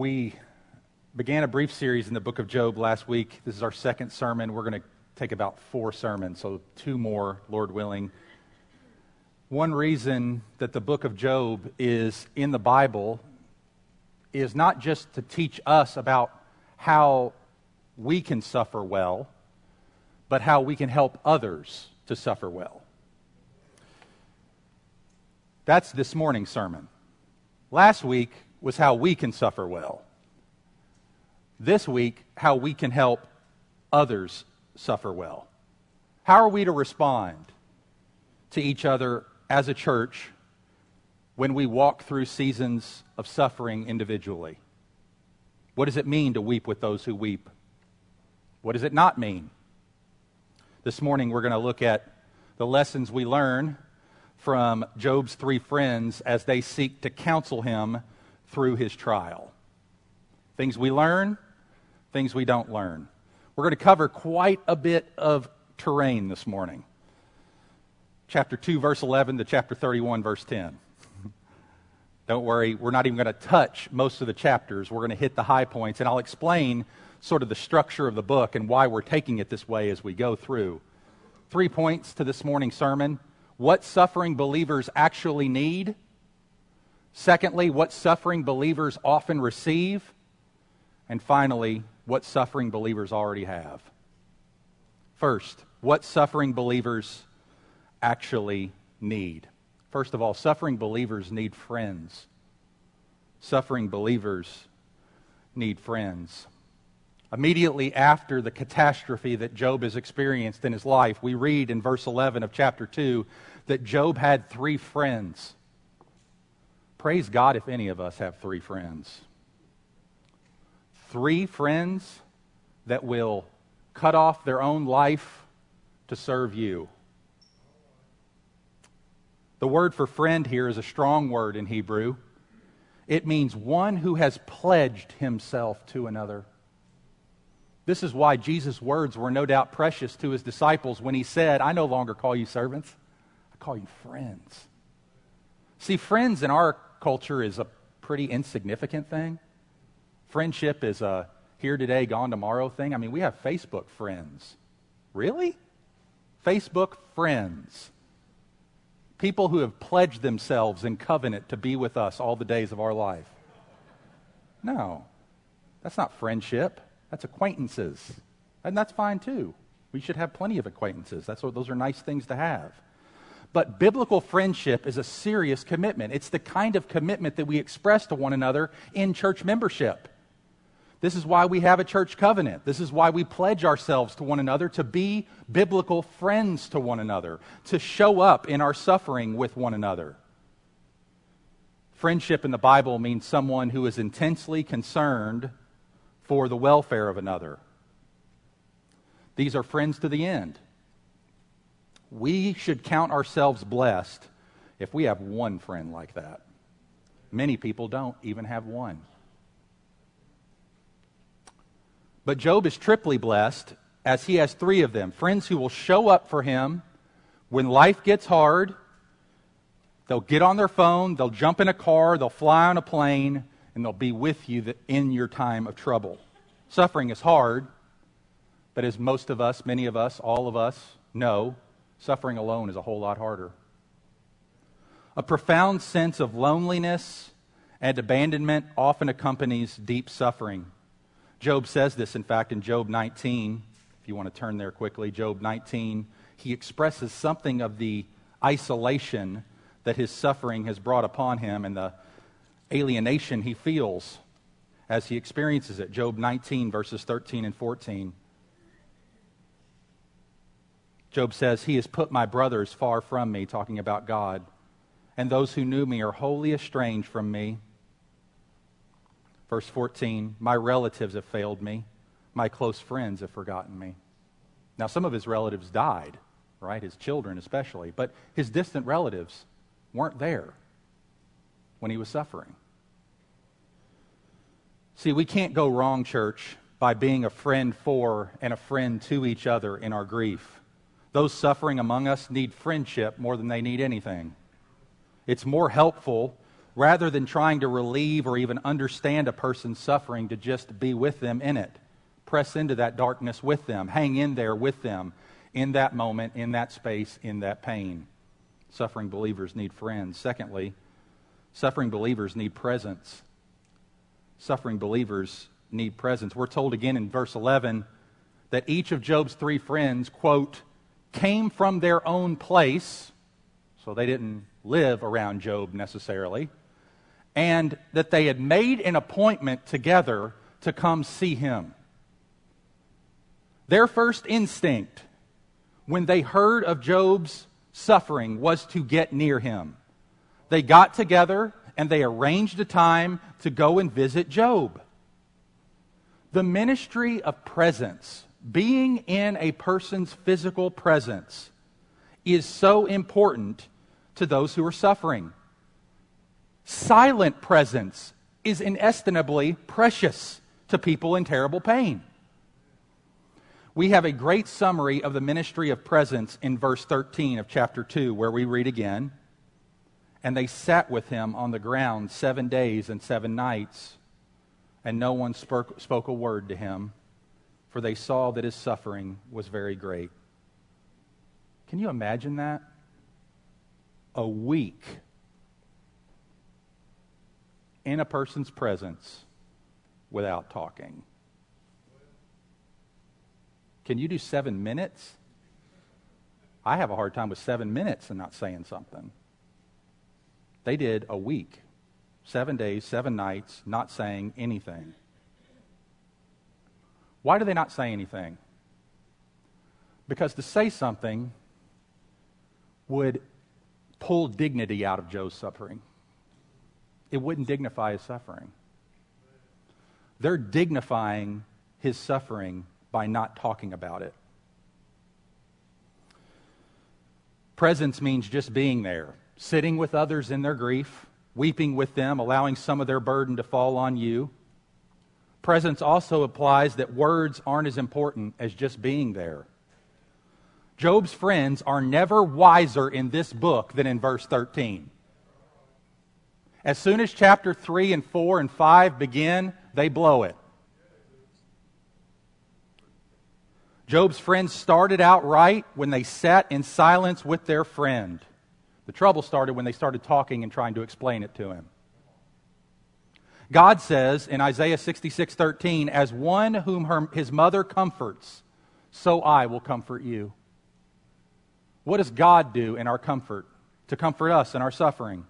We began a brief series in the book of Job last week. This is our second sermon. We're going to take about four sermons, so two more, Lord willing. One reason that the book of Job is in the Bible is not just to teach us about how we can suffer well, but how we can help others to suffer well. That's this morning's sermon. Last week was how we can suffer well. This week, how we can help others suffer well. How are we to respond to each other as a church when we walk through seasons of suffering individually? What does it mean to weep with those who weep? What does it not mean? This morning, we're going to look at the lessons we learn from Job's three friends as they seek to counsel him through his trial. Things we learn, things we don't learn. We're going to cover quite a bit of terrain this morning. Chapter 2, verse 11 to chapter 31, verse 10. Don't worry, we're not even going to touch most of the chapters. We're going to hit the high points, and I'll explain sort of the structure of the book and why we're taking it this way as we go through. Three points to this morning's sermon what suffering believers actually need. Secondly, what suffering believers often receive. And finally, what suffering believers already have. First, what suffering believers actually need. First of all, suffering believers need friends. Suffering believers need friends. Immediately after the catastrophe that Job has experienced in his life, we read in verse 11 of chapter 2 that Job had three friends. Praise God if any of us have three friends. Three friends that will cut off their own life to serve you. The word for friend here is a strong word in Hebrew. It means one who has pledged himself to another. This is why Jesus' words were no doubt precious to his disciples when he said, I no longer call you servants, I call you friends. See, friends in our culture is a pretty insignificant thing. Friendship is a here today, gone tomorrow thing. I mean, we have Facebook friends. Really? Facebook friends. People who have pledged themselves in covenant to be with us all the days of our life. No, that's not friendship. That's acquaintances. And that's fine too. We should have plenty of acquaintances. That's what, those are nice things to have. But biblical friendship is a serious commitment. It's the kind of commitment that we express to one another in church membership. This is why we have a church covenant. This is why we pledge ourselves to one another to be biblical friends to one another, to show up in our suffering with one another. Friendship in the Bible means someone who is intensely concerned for the welfare of another. These are friends to the end. We should count ourselves blessed if we have one friend like that. Many people don't even have one. But Job is triply blessed as he has three of them friends who will show up for him when life gets hard. They'll get on their phone, they'll jump in a car, they'll fly on a plane, and they'll be with you in your time of trouble. Suffering is hard, but as most of us, many of us, all of us know, suffering alone is a whole lot harder. A profound sense of loneliness and abandonment often accompanies deep suffering. Job says this, in fact, in Job 19. If you want to turn there quickly, Job 19, he expresses something of the isolation that his suffering has brought upon him and the alienation he feels as he experiences it. Job 19, verses 13 and 14. Job says, He has put my brothers far from me, talking about God, and those who knew me are wholly estranged from me. Verse 14, My relatives have failed me, my close friends have forgotten me. Now, some of his relatives died, right? His children especially, but his distant relatives weren't there when he was suffering. See, we can't go wrong, church, by being a friend for and a friend to each other in our grief. Those suffering among us need friendship more than they need anything. It's more helpful rather than trying to relieve or even understand a person's suffering, to just be with them in it. Press into that darkness with them, hang in there with them in that moment, in that space, in that pain. Suffering believers need friends. Secondly, suffering believers need presence. Suffering believers need presence. We're told again in verse 11 that each of Job's three friends, quote, came from their own place, so they didn't live around Job necessarily, and that they had made an appointment together to come see him. Their first instinct when they heard of Job's suffering was to get near him. They got together and they arranged a time to go and visit Job. The ministry of presence, being in a person's physical presence, is so important to those who are suffering. Silent presence is inestimably precious to people in terrible pain. We have a great summary of the ministry of presence in verse 13 of chapter 2, where we read again, And they sat with him on the ground seven days and seven nights, and no one spoke, a word to him, for they saw that his suffering was very great. Can you imagine that? A week in a person's presence without talking. Can you do seven minutes? I have a hard time with seven minutes and not saying something. They did a week, seven days, seven nights, not saying anything. Why do they not say anything? Because to say something would pull dignity out of Job's suffering. It wouldn't dignify his suffering. They're dignifying his suffering by not talking about it. Presence means just being there, sitting with others in their grief, weeping with them, allowing some of their burden to fall on you. Presence also applies that words aren't as important as just being there. Job's friends are never wiser in this book than in verse 13. As soon as chapter 3 and 4 and 5 begin, they blow it. Job's friends started out right when they sat in silence with their friend. The trouble started when they started talking and trying to explain it to him. God says in Isaiah 66 13, As one whom her, his mother comforts, so I will comfort you. What does God do in our comfort to comfort us in our suffering?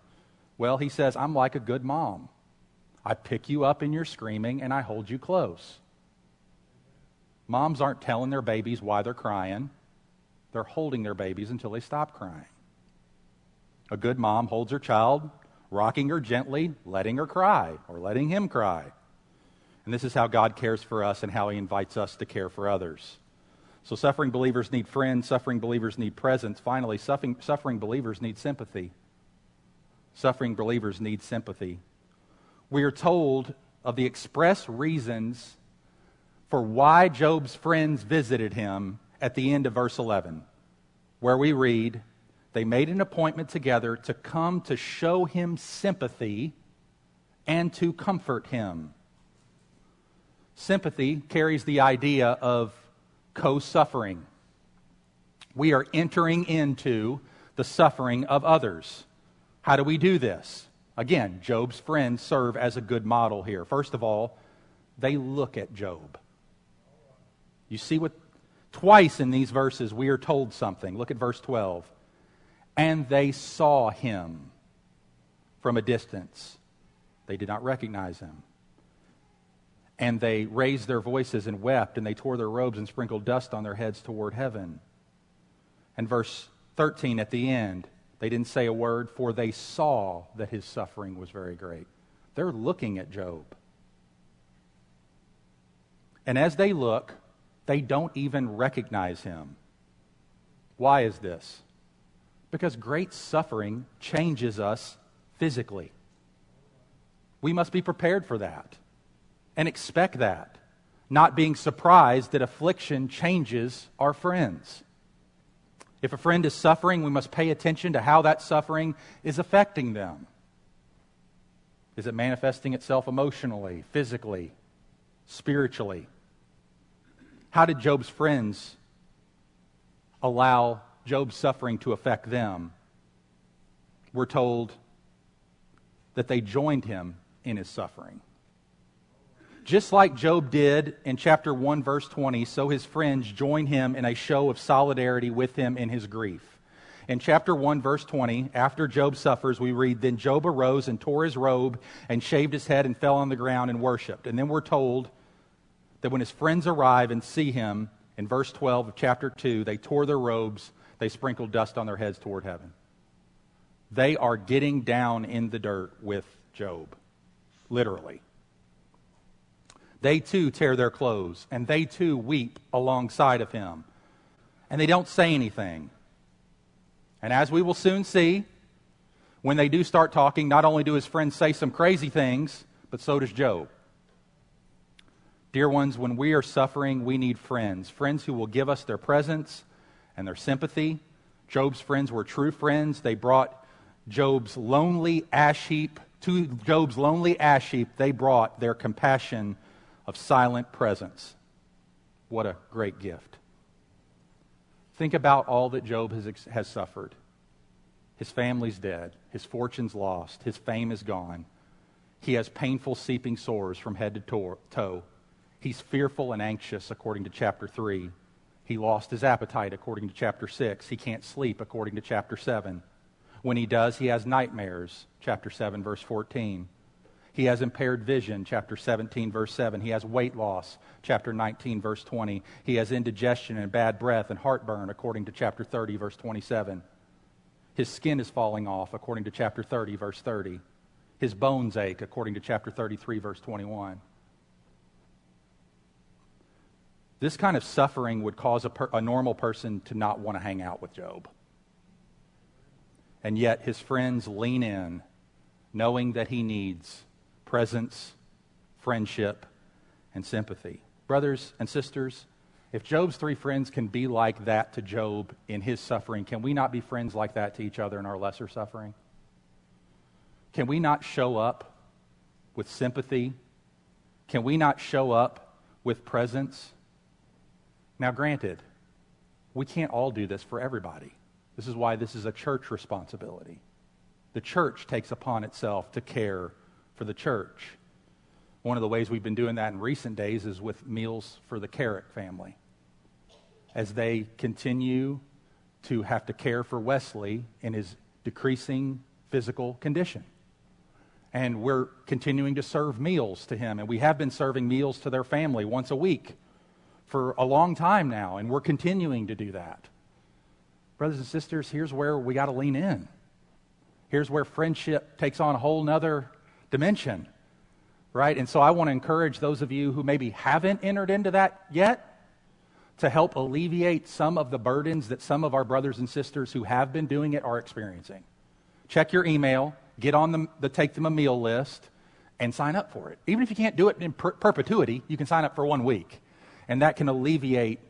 Well, he says, I'm like a good mom. I pick you up in your screaming and I hold you close. Moms aren't telling their babies why they're crying, they're holding their babies until they stop crying. A good mom holds her child, rocking her gently, letting her cry, or letting him cry. And this is how God cares for us and how he invites us to care for others. So, suffering believers need friends, suffering believers need presence. Finally, suffering, suffering believers need sympathy. Suffering believers need sympathy. We are told of the express reasons for why Job's friends visited him at the end of verse 11, where we read, They made an appointment together to come to show him sympathy and to comfort him. Sympathy carries the idea of co suffering. We are entering into the suffering of others. How do we do this? Again, Job's friends serve as a good model here. First of all, they look at Job. You see what twice in these verses we are told something. Look at verse 12. And they saw him from a distance. They did not recognize him. And they raised their voices and wept, and they tore their robes and sprinkled dust on their heads toward heaven. And verse 13 at the end, they didn't say a word, for they saw that his suffering was very great. They're looking at Job. And as they look, they don't even recognize him. Why is this? Because great suffering changes us physically. We must be prepared for that and expect that, not being surprised that affliction changes our friends. If a friend is suffering, we must pay attention to how that suffering is affecting them. Is it manifesting itself emotionally, physically, spiritually? How did Job's friends allow Job's suffering to affect them? We're told that they joined him in his suffering. Just like Job did in chapter 1, verse 20, so his friends join him in a show of solidarity with him in his grief. In chapter 1, verse 20, after Job suffers, we read, Then Job arose and tore his robe and shaved his head and fell on the ground and worshiped. And then we're told that when his friends arrive and see him, in verse 12 of chapter 2, they tore their robes, they sprinkle dust on their heads toward heaven. They are getting down in the dirt with Job, literally. They too tear their clothes, and they too weep alongside of him. And they don't say anything. And as we will soon see, when they do start talking, not only do his friends say some crazy things, but so does Job. Dear ones, when we are suffering, we need friends. Friends who will give us their presence and their sympathy. Job's friends were true friends. They brought Job's lonely ash heap, to Job's lonely ash heap, they brought their compassion of silent presence. What a great gift. Think about all that Job has, has suffered. His family's dead, his fortune's lost, his fame is gone. He has painful seeping sores from head to toe. He's fearful and anxious, according to chapter 3. He lost his appetite, according to chapter 6. He can't sleep, according to chapter 7. When he does, he has nightmares, chapter 7, verse 14. He has impaired vision, chapter 17, verse 7. He has weight loss, chapter 19, verse 20. He has indigestion and bad breath and heartburn, according to chapter 30, verse 27. His skin is falling off, according to chapter 30, verse 30. His bones ache, according to chapter 33, verse 21. This kind of suffering would cause a, per, a normal person to not want to hang out with Job. And yet his friends lean in, knowing that he needs presence, friendship, and sympathy. Brothers and sisters, if Job's three friends can be like that to Job in his suffering, can we not be friends like that to each other in our lesser suffering? Can we not show up with sympathy? Can we not show up with presence? Now, granted, we can't all do this for everybody. This is why this is a church responsibility. The church takes upon itself to care for the church. One of the ways we've been doing that in recent days is with Meals for the Carrick family. As they continue to have to care for Wesley in his decreasing physical condition. And we're continuing to serve meals to him, and we have been serving meals to their family once a week for a long time now, and we're continuing to do that. Brothers and sisters, here's where we got to lean in. Here's where friendship takes on a whole nother dimension, right? And so I want to encourage those of you who maybe haven't entered into that yet to help alleviate some of the burdens that some of our brothers and sisters who have been doing it are experiencing. Check your email, get on the, the Take Them a Meal list, and sign up for it. Even if you can't do it in per- perpetuity, you can sign up for one week. And that can alleviate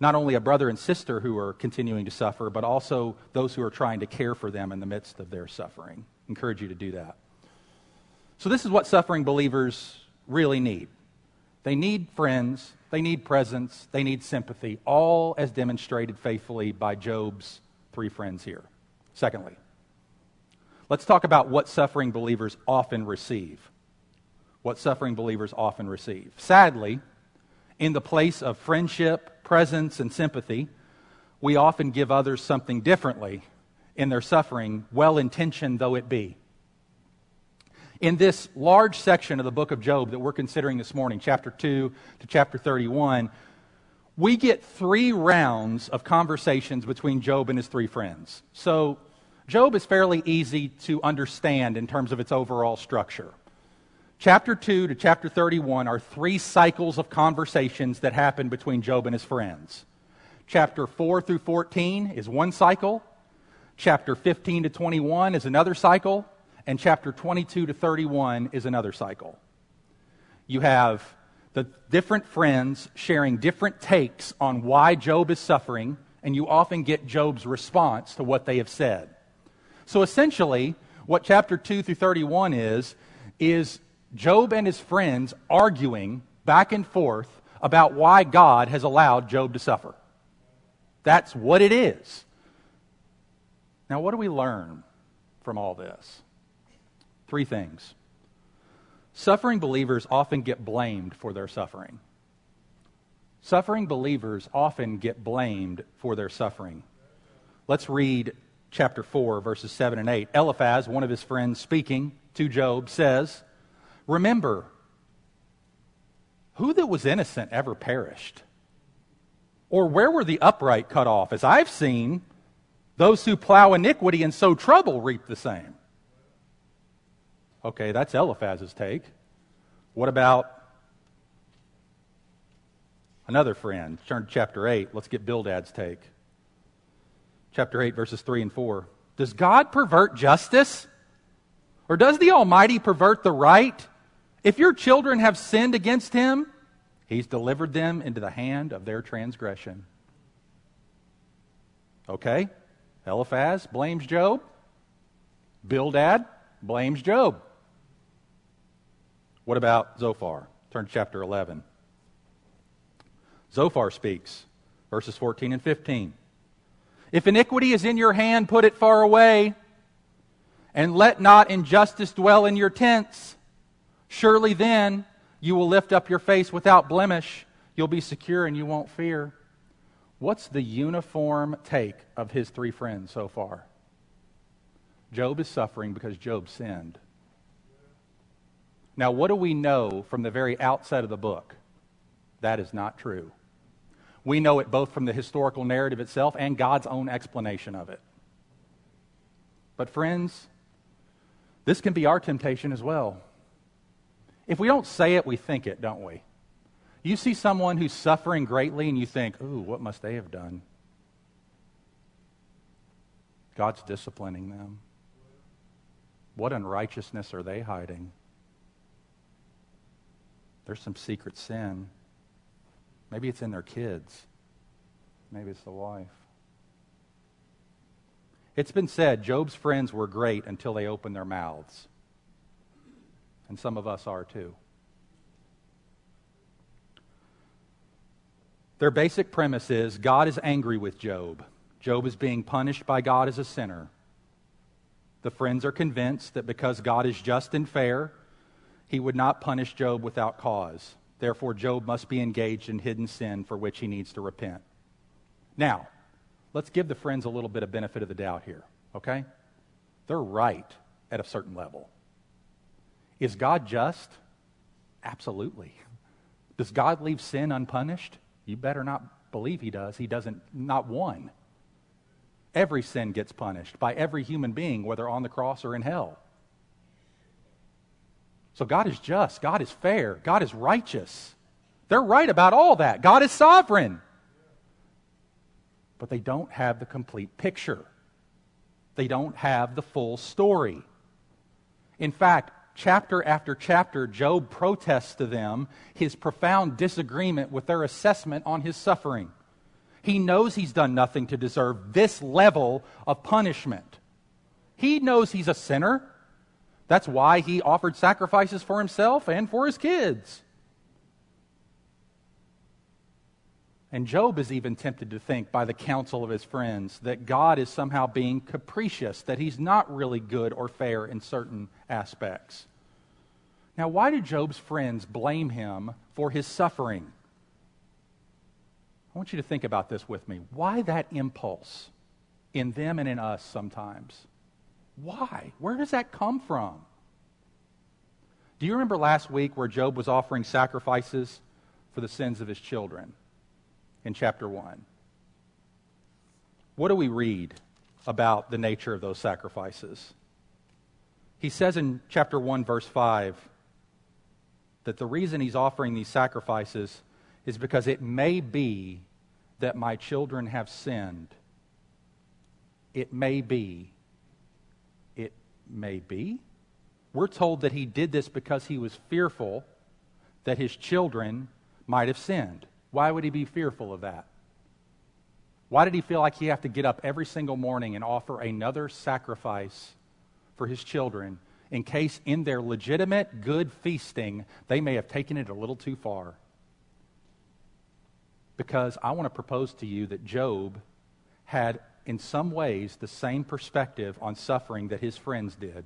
not only a brother and sister who are continuing to suffer, but also those who are trying to care for them in the midst of their suffering. Encourage you to do that. So, this is what suffering believers really need they need friends, they need presence, they need sympathy, all as demonstrated faithfully by Job's three friends here. Secondly, let's talk about what suffering believers often receive. What suffering believers often receive. Sadly, in the place of friendship, presence, and sympathy, we often give others something differently in their suffering, well intentioned though it be. In this large section of the book of Job that we're considering this morning, chapter 2 to chapter 31, we get three rounds of conversations between Job and his three friends. So, Job is fairly easy to understand in terms of its overall structure. Chapter 2 to chapter 31 are three cycles of conversations that happen between Job and his friends. Chapter 4 through 14 is one cycle. Chapter 15 to 21 is another cycle. And chapter 22 to 31 is another cycle. You have the different friends sharing different takes on why Job is suffering, and you often get Job's response to what they have said. So essentially, what chapter 2 through 31 is, is Job and his friends arguing back and forth about why God has allowed Job to suffer. That's what it is. Now, what do we learn from all this? Three things. Suffering believers often get blamed for their suffering. Suffering believers often get blamed for their suffering. Let's read chapter 4, verses 7 and 8. Eliphaz, one of his friends speaking to Job, says, Remember, who that was innocent ever perished? Or where were the upright cut off? As I've seen, those who plow iniquity and sow trouble reap the same. Okay, that's Eliphaz's take. What about another friend? Turn to chapter 8. Let's get Bildad's take. Chapter 8, verses 3 and 4. Does God pervert justice? Or does the Almighty pervert the right? If your children have sinned against him, he's delivered them into the hand of their transgression. Okay? Eliphaz blames Job. Bildad blames Job. What about Zophar? Turn to chapter 11. Zophar speaks, verses 14 and 15. If iniquity is in your hand, put it far away, and let not injustice dwell in your tents. Surely then you will lift up your face without blemish. You'll be secure and you won't fear. What's the uniform take of his three friends so far? Job is suffering because Job sinned. Now, what do we know from the very outset of the book? That is not true. We know it both from the historical narrative itself and God's own explanation of it. But, friends, this can be our temptation as well. If we don't say it, we think it, don't we? You see someone who's suffering greatly and you think, ooh, what must they have done? God's disciplining them. What unrighteousness are they hiding? There's some secret sin. Maybe it's in their kids. Maybe it's the wife. It's been said Job's friends were great until they opened their mouths. And some of us are too. Their basic premise is God is angry with Job. Job is being punished by God as a sinner. The friends are convinced that because God is just and fair, he would not punish Job without cause. Therefore, Job must be engaged in hidden sin for which he needs to repent. Now, let's give the friends a little bit of benefit of the doubt here, okay? They're right at a certain level. Is God just? Absolutely. Does God leave sin unpunished? You better not believe he does. He doesn't, not one. Every sin gets punished by every human being, whether on the cross or in hell. So God is just, God is fair, God is righteous. They're right about all that. God is sovereign. But they don't have the complete picture. They don't have the full story. In fact, chapter after chapter, Job protests to them his profound disagreement with their assessment on his suffering. He knows he's done nothing to deserve this level of punishment. He knows he's a sinner. That's why he offered sacrifices for himself and for his kids. And Job is even tempted to think, by the counsel of his friends, that God is somehow being capricious, that he's not really good or fair in certain aspects. Now, why do Job's friends blame him for his suffering? I want you to think about this with me. Why that impulse in them and in us sometimes? Why? Where does that come from? Do you remember last week where Job was offering sacrifices for the sins of his children in chapter 1? What do we read about the nature of those sacrifices? He says in chapter 1, verse 5, that the reason he's offering these sacrifices is because it may be that my children have sinned. It may be. It may be. We're told that he did this because he was fearful that his children might have sinned. Why would he be fearful of that? Why did he feel like he have to get up every single morning and offer another sacrifice for his children in case in their legitimate good feasting they may have taken it a little too far. Because I want to propose to you that Job had, in some ways, the same perspective on suffering that his friends did.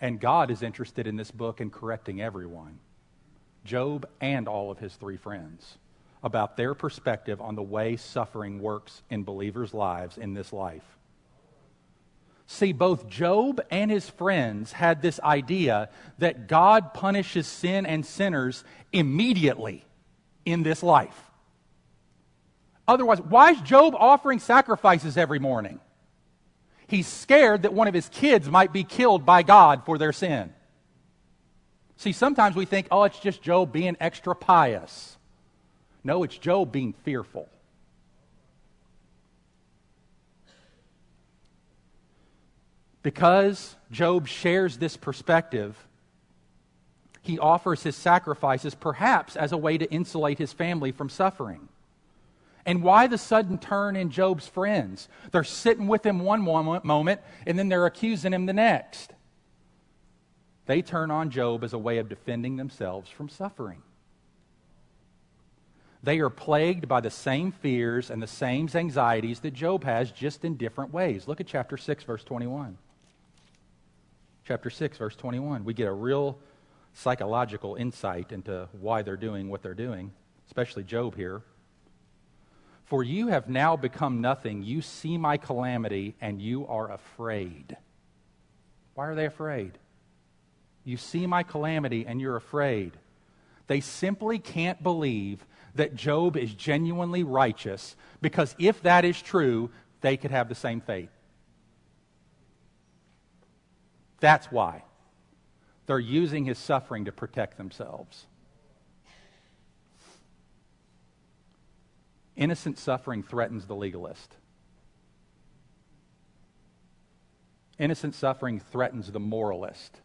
And God is interested in this book in correcting everyone Job and all of his three friends about their perspective on the way suffering works in believers' lives in this life. See, both Job and his friends had this idea that God punishes sin and sinners immediately in this life. Otherwise, why is Job offering sacrifices every morning? He's scared that one of his kids might be killed by God for their sin. See, sometimes we think, oh, it's just Job being extra pious. No, it's Job being fearful. Because Job shares this perspective, he offers his sacrifices perhaps as a way to insulate his family from suffering. And why the sudden turn in Job's friends? They're sitting with him one moment, and then they're accusing him the next. They turn on Job as a way of defending themselves from suffering. They are plagued by the same fears and the same anxieties that Job has, just in different ways. Look at chapter 6, verse 21 chapter 6, verse 21. We get a real psychological insight into why they're doing what they're doing, especially Job here. For you have now become nothing. You see my calamity, and you are afraid. Why are they afraid? You see my calamity, and you're afraid. They simply can't believe that Job is genuinely righteous because if that is true, they could have the same fate. That's why. They're using his suffering to protect themselves. Innocent suffering threatens the legalist. Innocent suffering threatens the moralist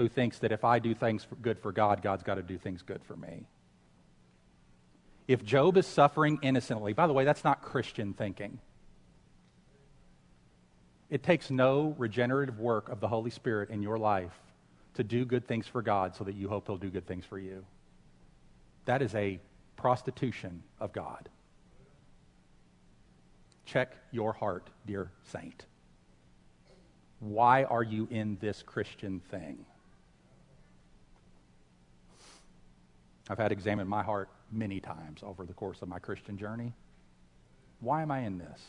who thinks that if I do things good for God, God's got to do things good for me. If Job is suffering innocently, by the way, that's not Christian thinking. It takes no regenerative work of the Holy Spirit in your life to do good things for God so that you hope He'll do good things for you. That is a prostitution of God. Check your heart, dear saint. Why are you in this Christian thing? I've had examined my heart many times over the course of my Christian journey. Why am I in this?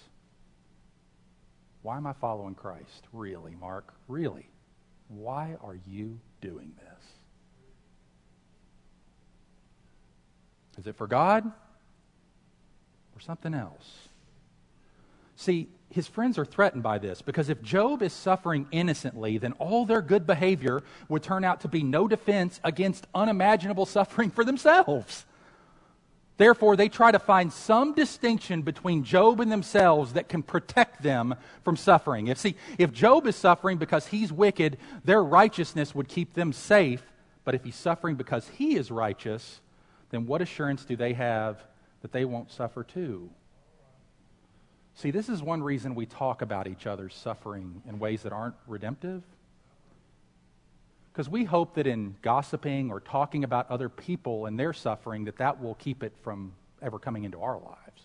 Why am I following Christ? Really, Mark? Really? Why are you doing this? Is it for God or something else? See, his friends are threatened by this because if Job is suffering innocently, then all their good behavior would turn out to be no defense against unimaginable suffering for themselves. Therefore, they try to find some distinction between Job and themselves that can protect them from suffering. If, see, if Job is suffering because he's wicked, their righteousness would keep them safe. But if he's suffering because he is righteous, then what assurance do they have that they won't suffer too? See, this is one reason we talk about each other's suffering in ways that aren't redemptive. Because we hope that in gossiping or talking about other people and their suffering, that that will keep it from ever coming into our lives.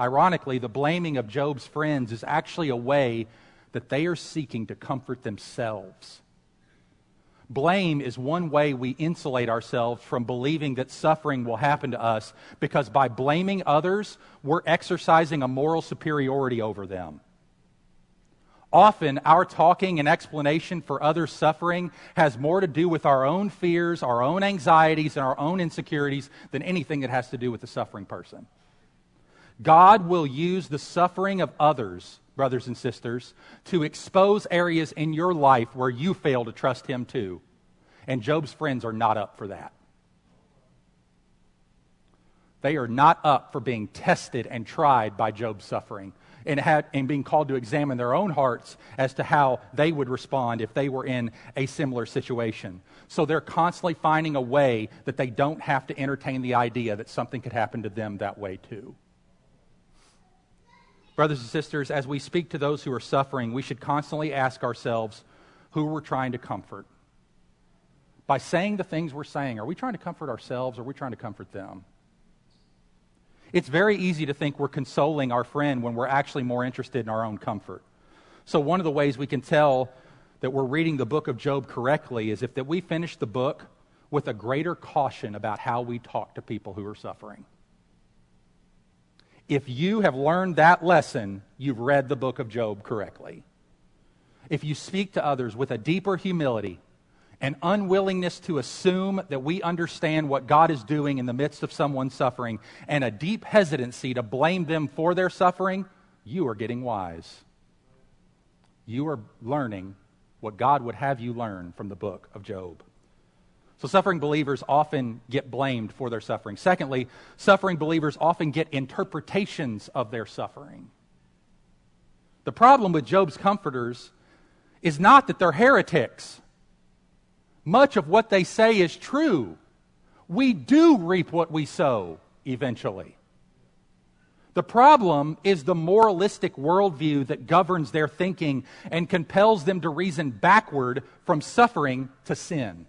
Ironically, the blaming of Job's friends is actually a way that they are seeking to comfort themselves. Blame is one way we insulate ourselves from believing that suffering will happen to us because by blaming others, we're exercising a moral superiority over them. Often, our talking and explanation for others' suffering has more to do with our own fears, our own anxieties, and our own insecurities than anything that has to do with the suffering person. God will use the suffering of others, brothers and sisters, to expose areas in your life where you fail to trust Him too. And Job's friends are not up for that. They are not up for being tested and tried by Job's suffering and, had, and being called to examine their own hearts as to how they would respond if they were in a similar situation. So they're constantly finding a way that they don't have to entertain the idea that something could happen to them that way too. Brothers and sisters, as we speak to those who are suffering, we should constantly ask ourselves who we're trying to comfort. By saying the things we're saying, are we trying to comfort ourselves or are we trying to comfort them? It's very easy to think we're consoling our friend when we're actually more interested in our own comfort. So, one of the ways we can tell that we're reading the book of Job correctly is if that we finish the book with a greater caution about how we talk to people who are suffering. If you have learned that lesson, you've read the book of Job correctly. If you speak to others with a deeper humility, an unwillingness to assume that we understand what God is doing in the midst of someone's suffering, and a deep hesitancy to blame them for their suffering, you are getting wise. You are learning what God would have you learn from the book of Job. So, suffering believers often get blamed for their suffering. Secondly, suffering believers often get interpretations of their suffering. The problem with Job's comforters is not that they're heretics. Much of what they say is true. We do reap what we sow eventually. The problem is the moralistic worldview that governs their thinking and compels them to reason backward from suffering to sin.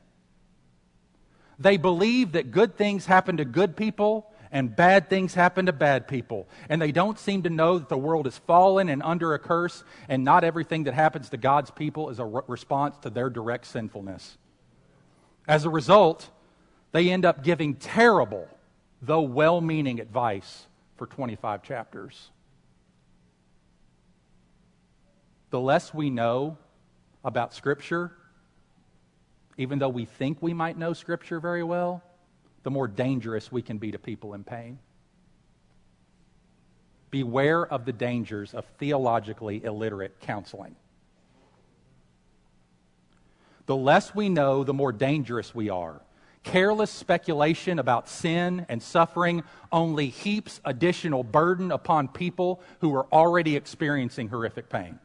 They believe that good things happen to good people and bad things happen to bad people. And they don't seem to know that the world is fallen and under a curse, and not everything that happens to God's people is a re- response to their direct sinfulness. As a result, they end up giving terrible, though well meaning advice for 25 chapters. The less we know about Scripture, even though we think we might know Scripture very well, the more dangerous we can be to people in pain. Beware of the dangers of theologically illiterate counseling. The less we know, the more dangerous we are. Careless speculation about sin and suffering only heaps additional burden upon people who are already experiencing horrific pain.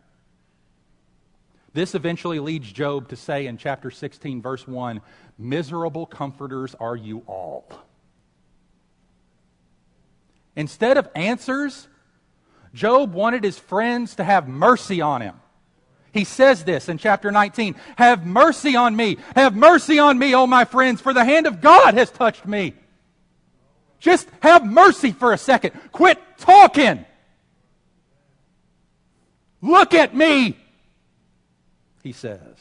This eventually leads Job to say in chapter 16, verse 1 Miserable comforters are you all. Instead of answers, Job wanted his friends to have mercy on him. He says this in chapter 19 Have mercy on me. Have mercy on me, O my friends, for the hand of God has touched me. Just have mercy for a second. Quit talking. Look at me he says.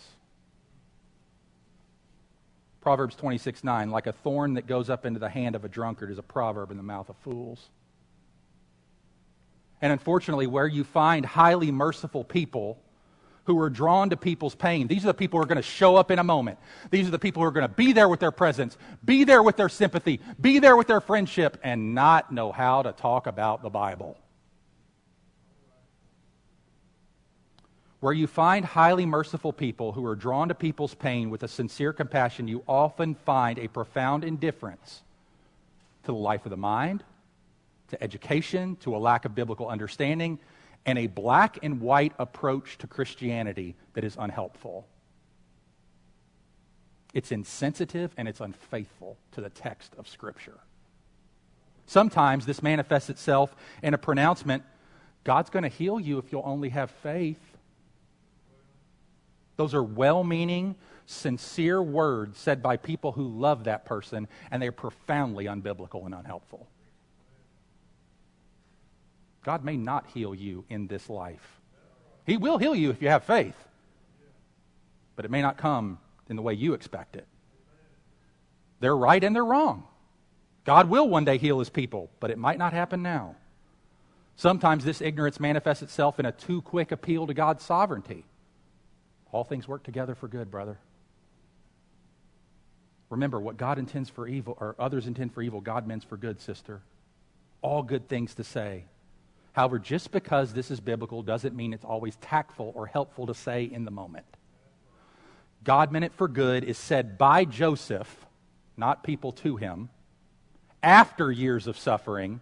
Proverbs 26 9, like a thorn that goes up into the hand of a drunkard is a proverb in the mouth of fools. And unfortunately, where you find highly merciful people who are drawn to people's pain, these are the people who are going to show up in a moment. These are the people who are going to be there with their presence, be there with their sympathy, be there with their friendship, and not know how to talk about the Bible. Where you find highly merciful people who are drawn to people's pain with a sincere compassion, you often find a profound indifference to the life of the mind, to education, to a lack of biblical understanding, and a black and white approach to Christianity that is unhelpful. It's insensitive and it's unfaithful to the text of Scripture. Sometimes this manifests itself in a pronouncement God's going to heal you if you'll only have faith. Those are well meaning, sincere words said by people who love that person, and they're profoundly unbiblical and unhelpful. God may not heal you in this life. He will heal you if you have faith, but it may not come in the way you expect it. They're right and they're wrong. God will one day heal his people, but it might not happen now. Sometimes this ignorance manifests itself in a too quick appeal to God's sovereignty. All things work together for good, brother. Remember, what God intends for evil, or others intend for evil, God means for good, sister. All good things to say. However, just because this is biblical doesn't mean it's always tactful or helpful to say in the moment. God meant it for good is said by Joseph, not people to him, after years of suffering,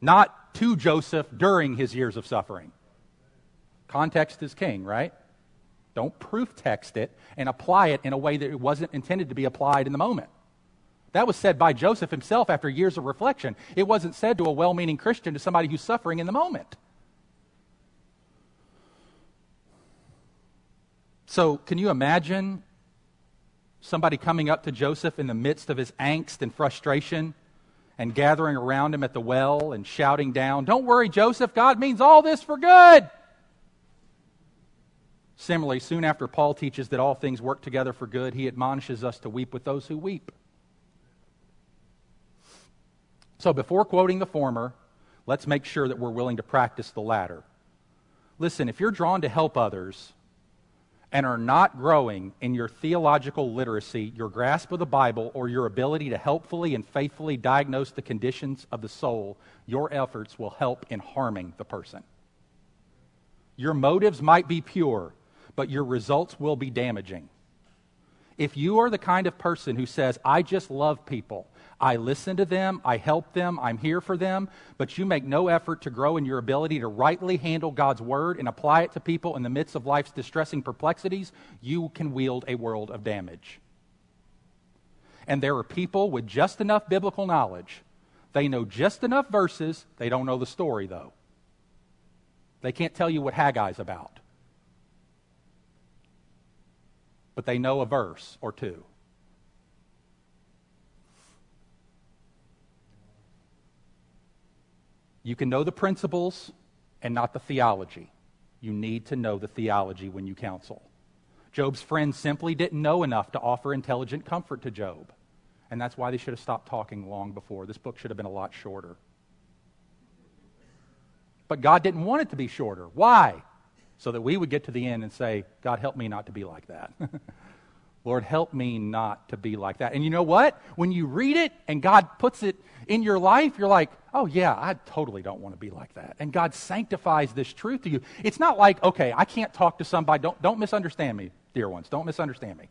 not to Joseph during his years of suffering. Context is king, right? Don't proof text it and apply it in a way that it wasn't intended to be applied in the moment. That was said by Joseph himself after years of reflection. It wasn't said to a well meaning Christian, to somebody who's suffering in the moment. So, can you imagine somebody coming up to Joseph in the midst of his angst and frustration and gathering around him at the well and shouting down, Don't worry, Joseph, God means all this for good. Similarly, soon after Paul teaches that all things work together for good, he admonishes us to weep with those who weep. So, before quoting the former, let's make sure that we're willing to practice the latter. Listen, if you're drawn to help others, and are not growing in your theological literacy, your grasp of the Bible, or your ability to helpfully and faithfully diagnose the conditions of the soul, your efforts will help in harming the person. Your motives might be pure, but your results will be damaging. If you are the kind of person who says, I just love people, I listen to them, I help them, I'm here for them, but you make no effort to grow in your ability to rightly handle God's word and apply it to people in the midst of life's distressing perplexities, you can wield a world of damage. And there are people with just enough biblical knowledge. They know just enough verses, they don't know the story, though. They can't tell you what Haggai's about. But they know a verse or two. You can know the principles and not the theology. You need to know the theology when you counsel. Job's friends simply didn't know enough to offer intelligent comfort to Job. And that's why they should have stopped talking long before. This book should have been a lot shorter. But God didn't want it to be shorter. Why? So that we would get to the end and say, God, help me not to be like that. Lord, help me not to be like that. And you know what? When you read it and God puts it in your life, you're like, oh, yeah, I totally don't want to be like that. And God sanctifies this truth to you. It's not like, okay, I can't talk to somebody. Don't, don't misunderstand me, dear ones. Don't misunderstand me.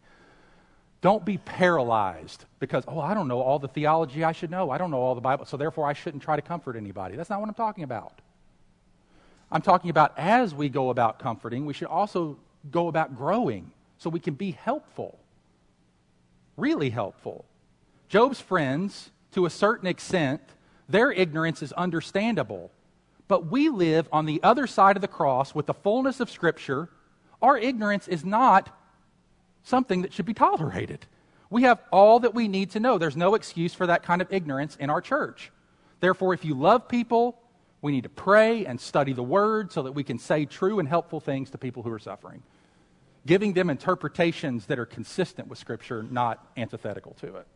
Don't be paralyzed because, oh, I don't know all the theology I should know. I don't know all the Bible, so therefore I shouldn't try to comfort anybody. That's not what I'm talking about. I'm talking about as we go about comforting, we should also go about growing so we can be helpful really helpful. Job's friends, to a certain extent, their ignorance is understandable. But we live on the other side of the cross with the fullness of Scripture. Our ignorance is not something that should be tolerated. We have all that we need to know. There's no excuse for that kind of ignorance in our church. Therefore, if you love people, we need to pray and study the Word so that we can say true and helpful things to people who are suffering giving them interpretations that are consistent with Scripture, not antithetical to it.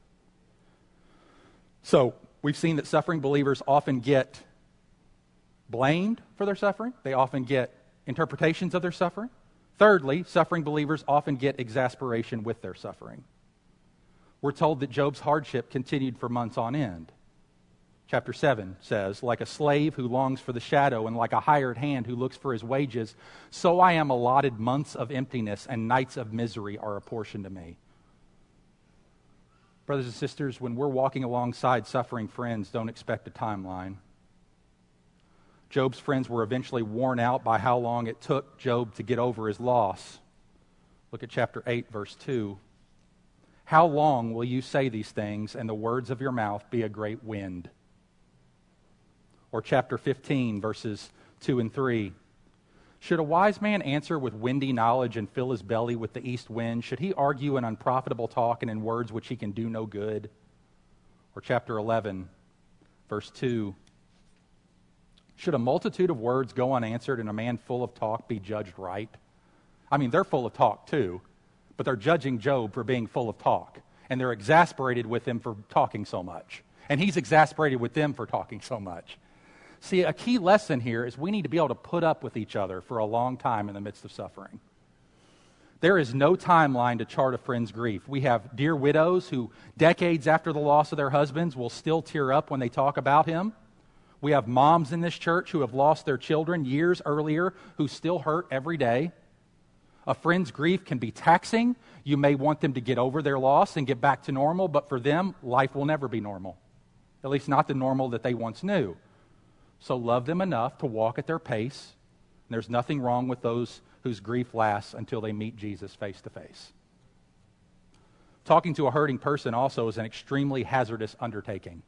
So, we've seen that suffering believers often get blamed for their suffering, they often get interpretations of their suffering. Thirdly, suffering believers often get exasperation with their suffering. We're told that Job's hardship continued for months on end chapter 7 says, Like a slave who longs for the shadow, and like a hired hand who looks for his wages, so I am allotted months of emptiness, and nights of misery are apportioned to me. Brothers and sisters, when we're walking alongside suffering friends, don't expect a timeline. Job's friends were eventually worn out by how long it took Job to get over his loss. Look at chapter 8, verse 2. How long will you say these things, and the words of your mouth be a great wind? Or chapter 15, verses 2 and 3. Should a wise man answer with windy knowledge and fill his belly with the east wind? Should he argue in unprofitable talk and in words which he can do no good? Or chapter 11, verse 2. Should a multitude of words go unanswered and a man full of talk be judged right? I mean, they're full of talk too, but they're judging Job for being full of talk. And they're exasperated with him for talking so much. And he's exasperated with them for talking so much. See, a key lesson here is we need to be able to put up with each other for a long time in the midst of suffering. There is no timeline to chart a friend's grief. We have dear widows who, decades after the loss of their husbands, will still tear up when they talk about him. We have moms in this church who have lost their children years earlier who still hurt every day. A friend's grief can be taxing. You may want them to get over their loss and get back to normal, but for them, life will never be normal. At least not the normal that they once knew. So love them enough to walk at their pace. And there's nothing wrong with those whose grief lasts until they meet Jesus face to face. Talking to a hurting person also is an extremely hazardous undertaking.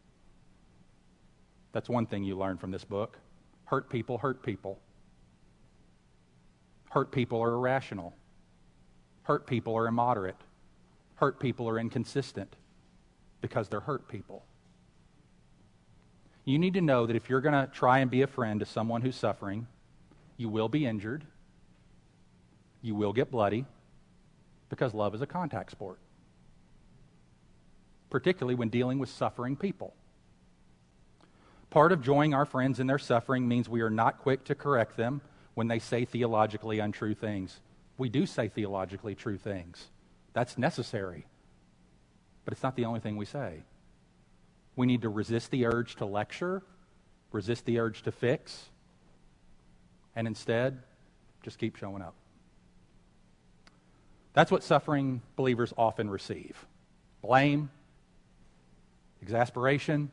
That's one thing you learn from this book. Hurt people hurt people. Hurt people are irrational. Hurt people are immoderate. Hurt people are inconsistent because they're hurt people. You need to know that if you're going to try and be a friend to someone who's suffering, you will be injured, you will get bloody, because love is a contact sport, particularly when dealing with suffering people. Part of joining our friends in their suffering means we are not quick to correct them when they say theologically untrue things. We do say theologically true things. That's necessary. But it's not the only thing we say. We need to resist the urge to lecture, resist the urge to fix, and instead just keep showing up. That's what suffering believers often receive blame, exasperation,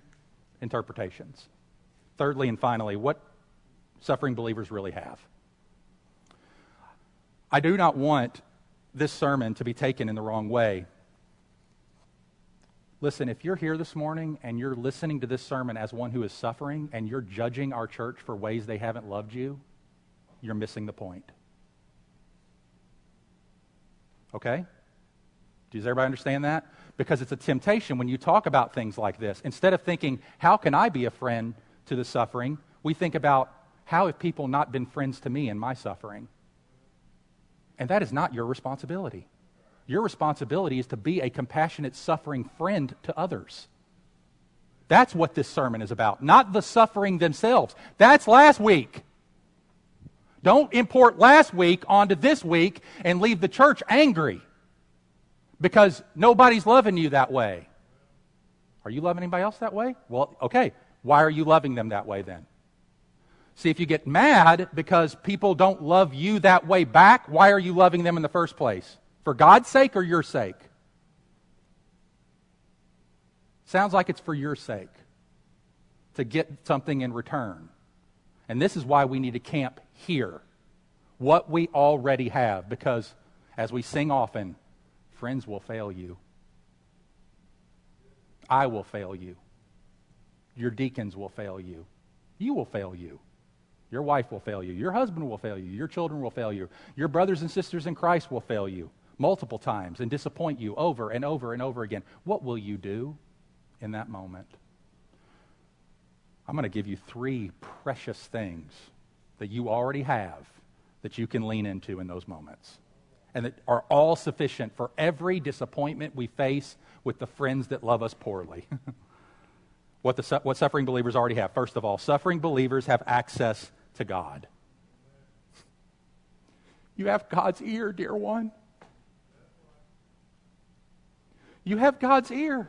interpretations. Thirdly and finally, what suffering believers really have. I do not want this sermon to be taken in the wrong way. Listen, if you're here this morning and you're listening to this sermon as one who is suffering and you're judging our church for ways they haven't loved you, you're missing the point. Okay? Does everybody understand that? Because it's a temptation when you talk about things like this. Instead of thinking, how can I be a friend to the suffering, we think about, how have people not been friends to me in my suffering? And that is not your responsibility. Your responsibility is to be a compassionate, suffering friend to others. That's what this sermon is about, not the suffering themselves. That's last week. Don't import last week onto this week and leave the church angry because nobody's loving you that way. Are you loving anybody else that way? Well, okay. Why are you loving them that way then? See, if you get mad because people don't love you that way back, why are you loving them in the first place? For God's sake or your sake? Sounds like it's for your sake to get something in return. And this is why we need to camp here. What we already have, because as we sing often, friends will fail you. I will fail you. Your deacons will fail you. You will fail you. Your wife will fail you. Your husband will fail you. Your children will fail you. Your brothers and sisters in Christ will fail you multiple times and disappoint you over and over and over again. What will you do in that moment? I'm going to give you three precious things that you already have that you can lean into in those moments and that are all sufficient for every disappointment we face with the friends that love us poorly. what, the, what suffering believers already have. First of all, suffering believers have access to God. You have God's ear, dear one. You have God's ear.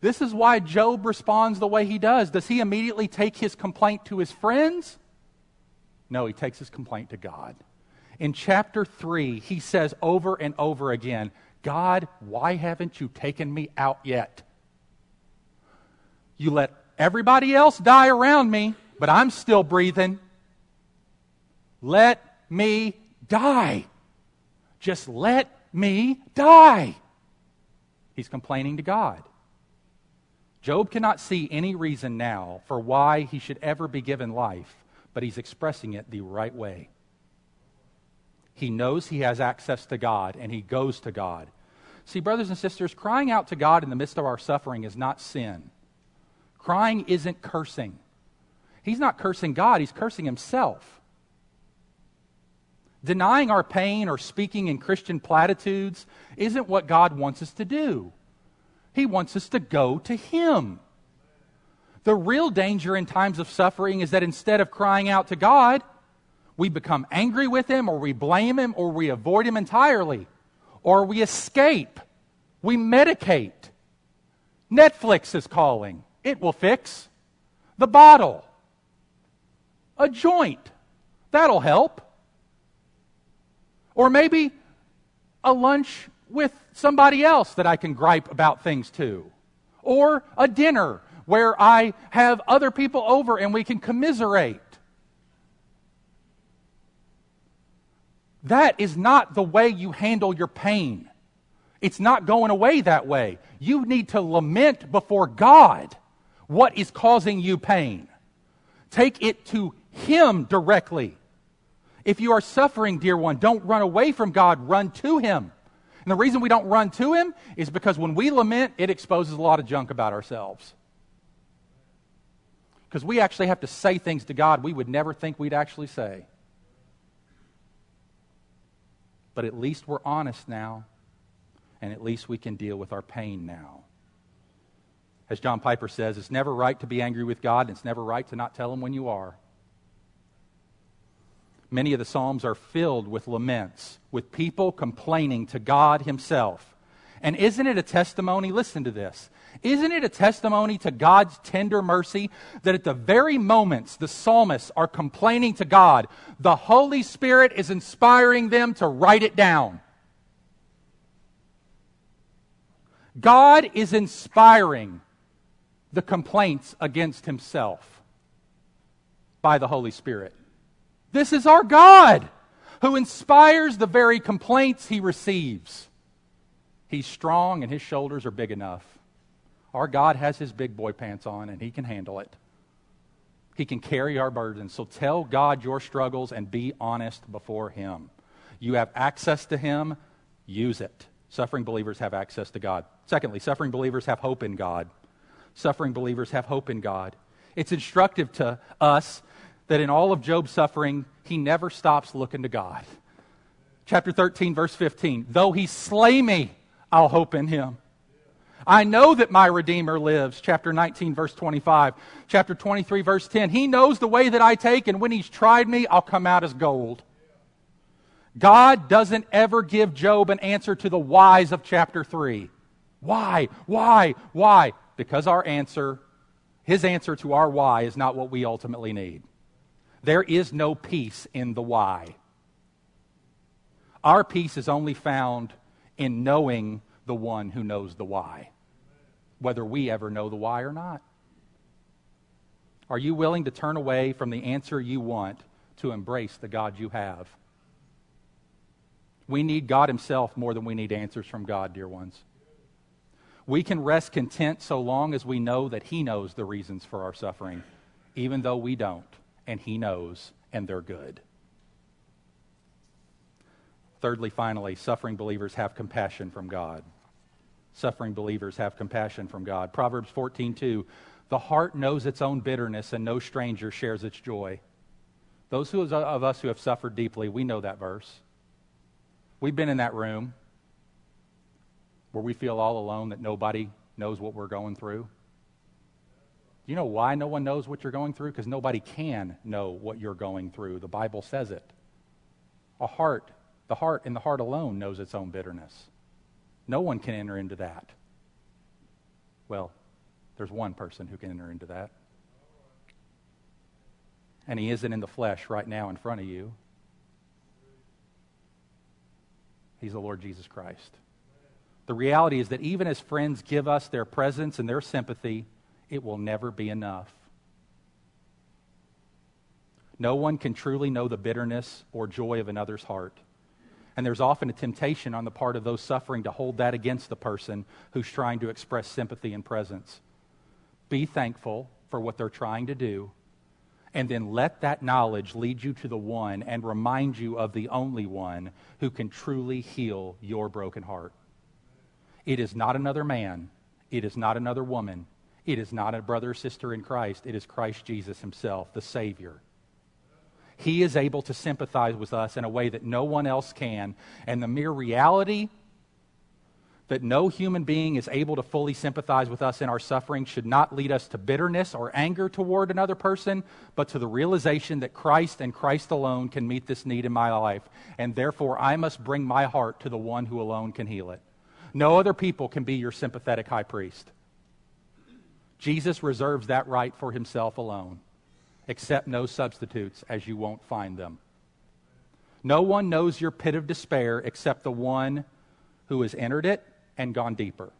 This is why Job responds the way he does. Does he immediately take his complaint to his friends? No, he takes his complaint to God. In chapter 3, he says over and over again, God, why haven't you taken me out yet? You let everybody else die around me but I'm still breathing. Let me die. Just let me die. He's complaining to God. Job cannot see any reason now for why he should ever be given life, but he's expressing it the right way. He knows he has access to God and he goes to God. See, brothers and sisters, crying out to God in the midst of our suffering is not sin. Crying isn't cursing. He's not cursing God, he's cursing himself. Denying our pain or speaking in Christian platitudes isn't what God wants us to do. He wants us to go to Him. The real danger in times of suffering is that instead of crying out to God, we become angry with Him, or we blame Him, or we avoid Him entirely, or we escape. We medicate. Netflix is calling. It will fix. The bottle a joint. That'll help. Or maybe a lunch with somebody else that I can gripe about things to. Or a dinner where I have other people over and we can commiserate. That is not the way you handle your pain. It's not going away that way. You need to lament before God what is causing you pain. Take it to Him directly. If you are suffering, dear one, don't run away from God, run to Him. And the reason we don't run to Him is because when we lament, it exposes a lot of junk about ourselves. Because we actually have to say things to God we would never think we'd actually say. But at least we're honest now, and at least we can deal with our pain now. As John Piper says, it's never right to be angry with God, and it's never right to not tell Him when you are. Many of the Psalms are filled with laments, with people complaining to God Himself. And isn't it a testimony? Listen to this. Isn't it a testimony to God's tender mercy that at the very moments the psalmists are complaining to God, the Holy Spirit is inspiring them to write it down? God is inspiring the complaints against himself by the Holy Spirit. This is our God who inspires the very complaints he receives. He's strong and his shoulders are big enough. Our God has his big boy pants on and he can handle it. He can carry our burdens. So tell God your struggles and be honest before him. You have access to him, use it. Suffering believers have access to God. Secondly, suffering believers have hope in God suffering believers have hope in God. It's instructive to us that in all of Job's suffering, he never stops looking to God. Chapter 13, verse 15 Though he slay me, I'll hope in him. I know that my Redeemer lives. Chapter 19, verse 25. Chapter 23, verse 10. He knows the way that I take, and when he's tried me, I'll come out as gold. God doesn't ever give Job an answer to the whys of chapter 3. Why? Why? Why? because our answer, his answer to our why, is not what we ultimately need. There is no peace in the why. Our peace is only found in knowing the one who knows the why, whether we ever know the why or not. Are you willing to turn away from the answer you want to embrace the God you have? We need God Himself more than we need answers from God, dear ones. We can rest content so long as we know that He knows the reasons for our suffering, even though we don't, and He knows, and they're good. Thirdly, finally, suffering believers have compassion from God. Suffering believers have compassion from God. Proverbs 14:2 The heart knows its own bitterness and no stranger shares its joy. Those who, of us who have suffered deeply, we know that verse. We've been in that room where we feel all alone that nobody knows what we're going through? Do you know why no one knows what you're going through? Because nobody can know what you're going through. The Bible says it. A heart, the heart and the heart alone knows its own bitterness. No one can enter into that. Well, there's one person who can enter into that. And he isn't in the flesh right now in front of you. He's the Lord Jesus Christ. The reality is that even as friends give us their presence and their sympathy, it will never be enough. No one can truly know the bitterness or joy of another's heart. And there's often a temptation on the part of those suffering to hold that against the person who's trying to express sympathy and presence. Be thankful for what they're trying to do, and then let that knowledge lead you to the one and remind you of the only one who can truly heal your broken heart. It is not another man. It is not another woman. It is not a brother or sister in Christ. It is Christ Jesus himself, the Savior. He is able to sympathize with us in a way that no one else can. And the mere reality that no human being is able to fully sympathize with us in our suffering should not lead us to bitterness or anger toward another person, but to the realization that Christ and Christ alone can meet this need in my life. And therefore, I must bring my heart to the one who alone can heal it. No other people can be your sympathetic high priest. Jesus reserves that right for himself alone. Accept no substitutes, as you won't find them. No one knows your pit of despair except the one who has entered it and gone deeper.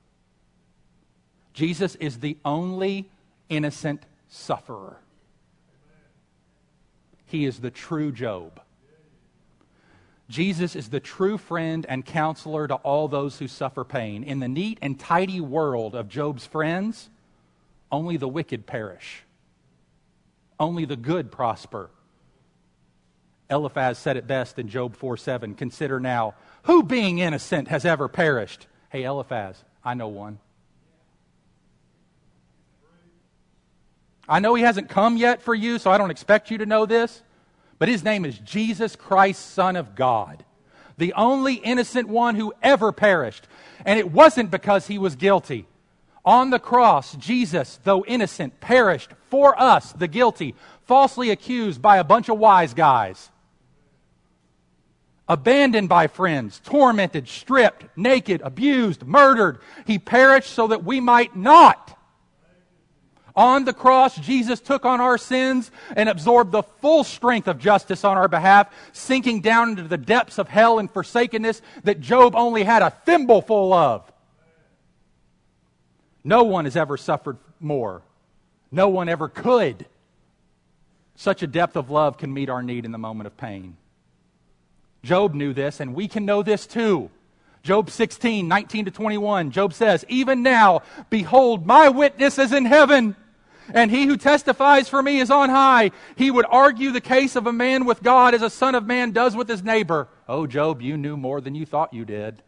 Jesus is the only innocent sufferer. He is the true Job. Jesus is the true friend and counselor to all those who suffer pain. In the neat and tidy world of Job's friends, only the wicked perish, only the good prosper. Eliphaz said it best in Job 4 7. Consider now, who being innocent has ever perished? Hey, Eliphaz, I know one. I know he hasn't come yet for you, so I don't expect you to know this. But his name is Jesus Christ, Son of God, the only innocent one who ever perished. And it wasn't because he was guilty. On the cross, Jesus, though innocent, perished for us, the guilty, falsely accused by a bunch of wise guys. Abandoned by friends, tormented, stripped, naked, abused, murdered. He perished so that we might not on the cross, Jesus took on our sins and absorbed the full strength of justice on our behalf, sinking down into the depths of hell and forsakenness that Job only had a thimbleful of. No one has ever suffered more. No one ever could. Such a depth of love can meet our need in the moment of pain. Job knew this, and we can know this too. Job 16, 19 to 21, Job says, Even now, behold, my witness is in heaven, and he who testifies for me is on high. He would argue the case of a man with God as a son of man does with his neighbor. Oh, Job, you knew more than you thought you did.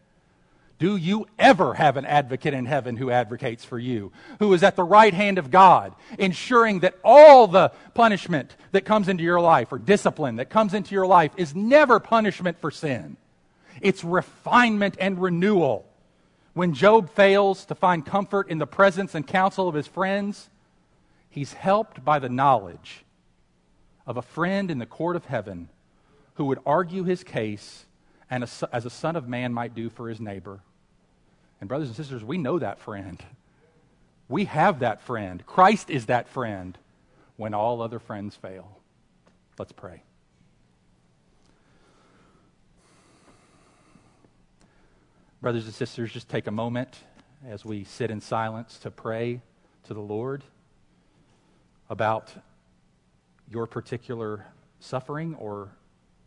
Do you ever have an advocate in heaven who advocates for you, who is at the right hand of God, ensuring that all the punishment that comes into your life or discipline that comes into your life is never punishment for sin? It's refinement and renewal. When Job fails to find comfort in the presence and counsel of his friends, he's helped by the knowledge of a friend in the court of heaven who would argue his case and as a son of man might do for his neighbor. And, brothers and sisters, we know that friend. We have that friend. Christ is that friend when all other friends fail. Let's pray. Brothers and sisters, just take a moment as we sit in silence to pray to the Lord about your particular suffering or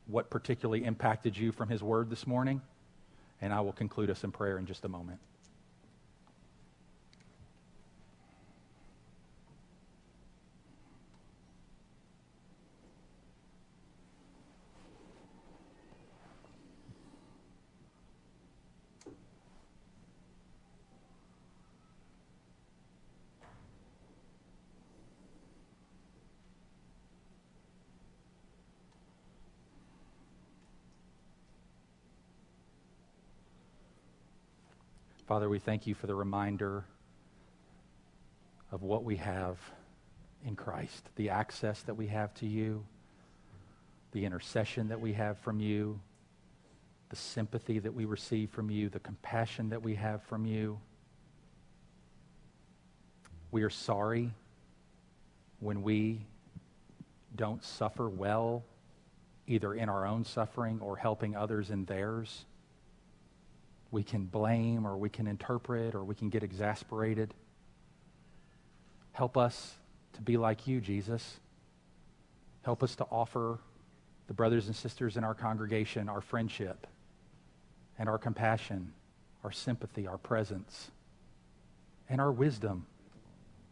what particularly impacted you from His Word this morning. And I will conclude us in prayer in just a moment. Father, we thank you for the reminder of what we have in Christ, the access that we have to you, the intercession that we have from you, the sympathy that we receive from you, the compassion that we have from you. We are sorry when we don't suffer well, either in our own suffering or helping others in theirs we can blame or we can interpret or we can get exasperated. Help us to be like you, Jesus. Help us to offer the brothers and sisters in our congregation our friendship and our compassion, our sympathy, our presence, and our wisdom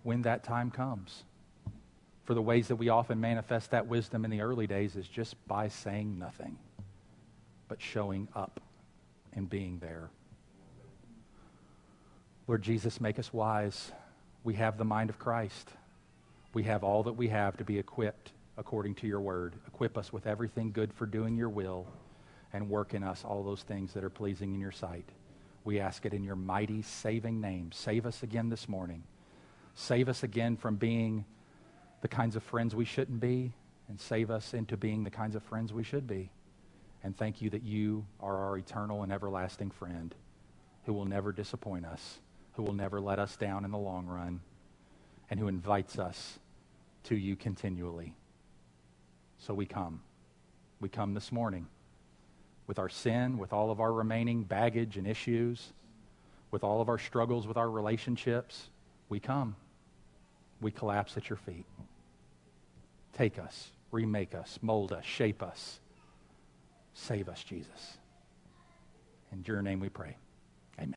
when that time comes. For the ways that we often manifest that wisdom in the early days is just by saying nothing, but showing up and being there. Lord Jesus, make us wise. We have the mind of Christ. We have all that we have to be equipped according to your word. Equip us with everything good for doing your will and work in us all those things that are pleasing in your sight. We ask it in your mighty saving name. Save us again this morning. Save us again from being the kinds of friends we shouldn't be and save us into being the kinds of friends we should be. And thank you that you are our eternal and everlasting friend who will never disappoint us, who will never let us down in the long run, and who invites us to you continually. So we come. We come this morning with our sin, with all of our remaining baggage and issues, with all of our struggles with our relationships. We come. We collapse at your feet. Take us, remake us, mold us, shape us Save us, Jesus. In your name we pray.